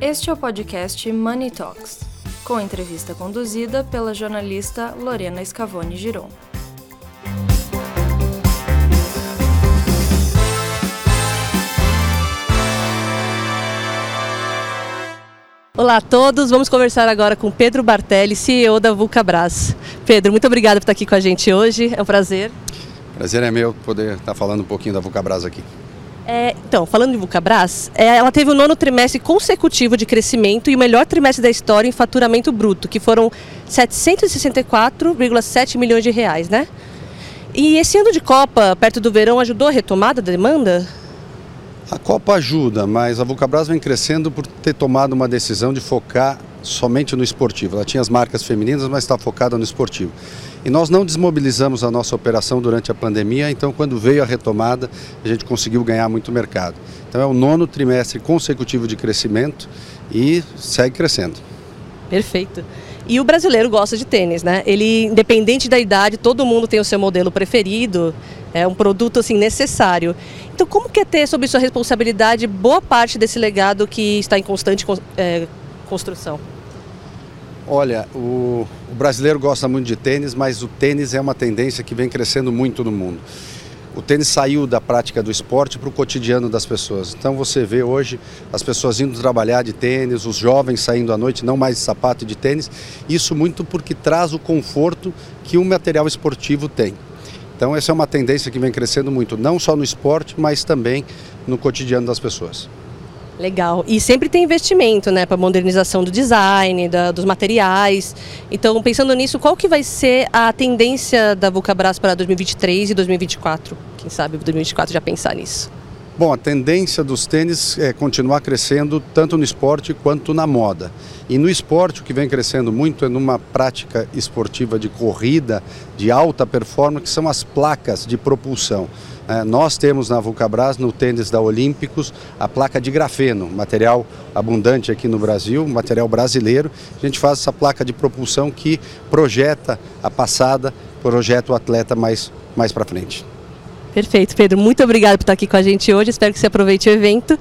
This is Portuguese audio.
Este é o podcast Money Talks, com entrevista conduzida pela jornalista Lorena Scavone Giron. Olá a todos, vamos conversar agora com Pedro Bartelli, CEO da Vulcabras. Pedro, muito obrigado por estar aqui com a gente hoje, é um prazer. Prazer é meu poder estar falando um pouquinho da Vulcabras aqui. É, então, falando de Vulcabras, é, ela teve o nono trimestre consecutivo de crescimento e o melhor trimestre da história em faturamento bruto, que foram 764,7 milhões de reais, né? E esse ano de Copa, perto do verão, ajudou a retomada da demanda? A Copa ajuda, mas a Vulcabras vem crescendo por ter tomado uma decisão de focar somente no esportivo. Ela tinha as marcas femininas, mas está focada no esportivo. E nós não desmobilizamos a nossa operação durante a pandemia, então quando veio a retomada, a gente conseguiu ganhar muito mercado. Então é o nono trimestre consecutivo de crescimento e segue crescendo. Perfeito. E o brasileiro gosta de tênis, né? Ele, independente da idade, todo mundo tem o seu modelo preferido, é um produto assim necessário. Então, como que é ter sob sua responsabilidade boa parte desse legado que está em constante é, construção? Olha, o, o, brasileiro gosta muito de tênis, mas o tênis é uma tendência que vem crescendo muito no mundo. O tênis saiu da prática do esporte para o cotidiano das pessoas. Então você vê hoje as pessoas indo trabalhar de tênis, os jovens saindo à noite não mais de sapato e de tênis. Isso muito porque traz o conforto que um material esportivo tem. Então essa é uma tendência que vem crescendo muito, não só no esporte, mas também no cotidiano das pessoas. Legal. E sempre tem investimento, né, para modernização do design, da, dos materiais. Então, pensando nisso, qual que vai ser a tendência da Vulcabras para 2023 e 2024? Quem sabe 2024 já pensar nisso. Bom, a tendência dos tênis é continuar crescendo tanto no esporte quanto na moda. E no esporte o que vem crescendo muito é numa prática esportiva de corrida de alta performance, que são as placas de propulsão. É, nós temos na Vulcabras, no tênis da Olímpicos, a placa de grafeno, material abundante aqui no Brasil, material brasileiro. A gente faz essa placa de propulsão que projeta a passada, projeta o atleta mais, mais para frente. Perfeito, Pedro. Muito obrigado por estar aqui com a gente hoje. Espero que você aproveite o evento.